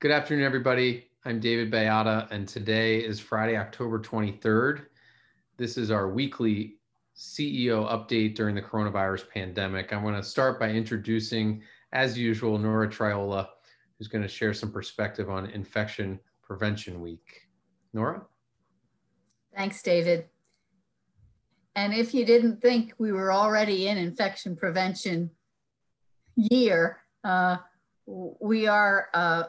Good afternoon, everybody. I'm David Baiada, and today is Friday, October 23rd. This is our weekly CEO update during the coronavirus pandemic. I want to start by introducing, as usual, Nora Triola, who's going to share some perspective on Infection Prevention Week. Nora? Thanks, David. And if you didn't think we were already in infection prevention year, uh, we are uh,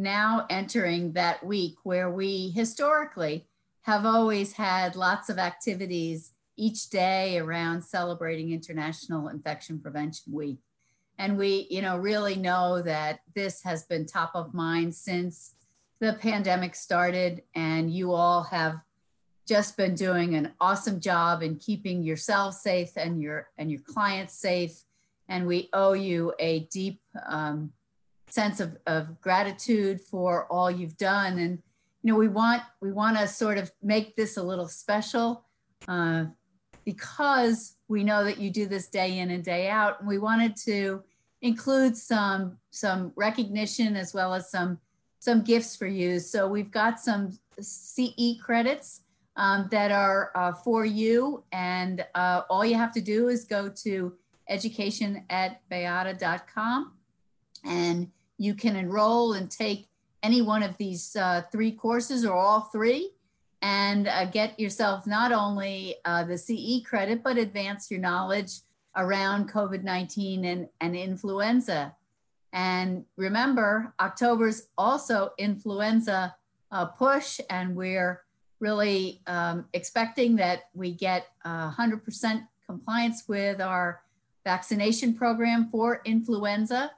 now entering that week where we historically have always had lots of activities each day around celebrating International Infection Prevention Week. And we, you know, really know that this has been top of mind since the pandemic started, and you all have just been doing an awesome job in keeping yourselves safe and your and your clients safe. And we owe you a deep um, sense of, of gratitude for all you've done. And you know, we want we want to sort of make this a little special uh, because we know that you do this day in and day out. And we wanted to include some some recognition as well as some some gifts for you. So we've got some CE credits um, that are uh, for you, and uh, all you have to do is go to education at bayada.com and you can enroll and take any one of these uh, three courses or all three and uh, get yourself not only uh, the CE credit, but advance your knowledge around COVID 19 and, and influenza. And remember, October's also influenza uh, push, and we're really um, expecting that we get 100% compliance with our vaccination program for influenza.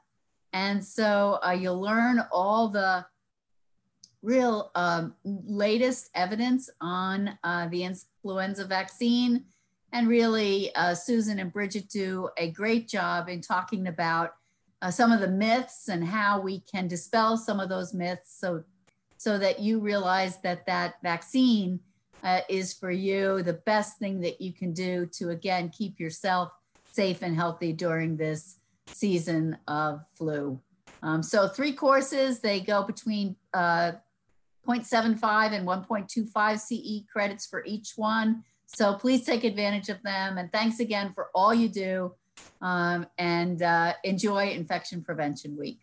And so uh, you'll learn all the real um, latest evidence on uh, the influenza vaccine. And really, uh, Susan and Bridget do a great job in talking about uh, some of the myths and how we can dispel some of those myths so, so that you realize that that vaccine uh, is for you the best thing that you can do to, again, keep yourself safe and healthy during this season of flu. Um, so three courses, they go between uh, 0.75 and 1.25 CE credits for each one. So please take advantage of them. And thanks again for all you do um, and uh, enjoy Infection Prevention Week.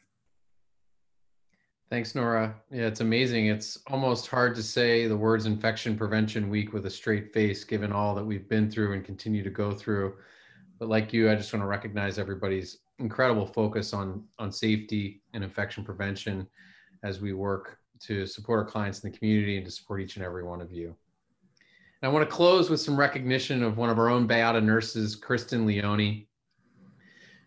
Thanks, Nora. Yeah, it's amazing. It's almost hard to say the words Infection Prevention Week with a straight face, given all that we've been through and continue to go through. But like you, I just want to recognize everybody's incredible focus on on safety and infection prevention as we work to support our clients in the community and to support each and every one of you. And I want to close with some recognition of one of our own Bayada nurses, Kristen Leone.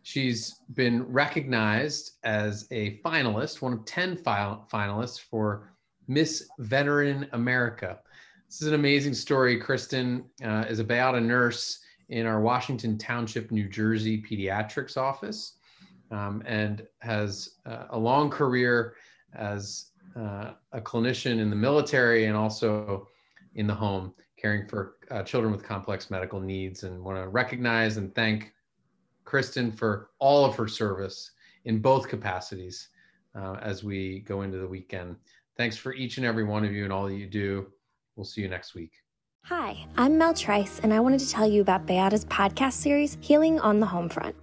She's been recognized as a finalist, one of 10 finalists for Miss Veteran America. This is an amazing story. Kristen uh, is a Bayada nurse in our Washington Township, New Jersey pediatrics office um, and has uh, a long career as uh, a clinician in the military and also in the home, caring for uh, children with complex medical needs. And want to recognize and thank Kristen for all of her service in both capacities uh, as we go into the weekend. Thanks for each and every one of you and all that you do. We'll see you next week. Hi, I'm Mel Trice, and I wanted to tell you about Bayada's podcast series, Healing on the Home Front.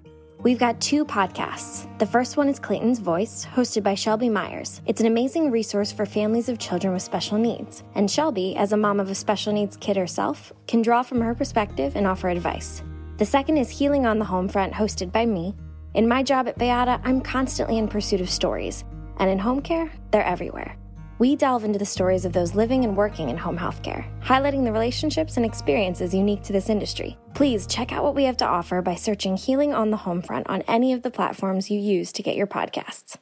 We've got two podcasts. The first one is Clayton's Voice, hosted by Shelby Myers. It's an amazing resource for families of children with special needs. And Shelby, as a mom of a special needs kid herself, can draw from her perspective and offer advice. The second is Healing on the Home Front, hosted by me. In my job at Bayada, I'm constantly in pursuit of stories. And in home care, they're everywhere we delve into the stories of those living and working in home healthcare, highlighting the relationships and experiences unique to this industry. Please check out what we have to offer by searching Healing on the Home Front on any of the platforms you use to get your podcasts.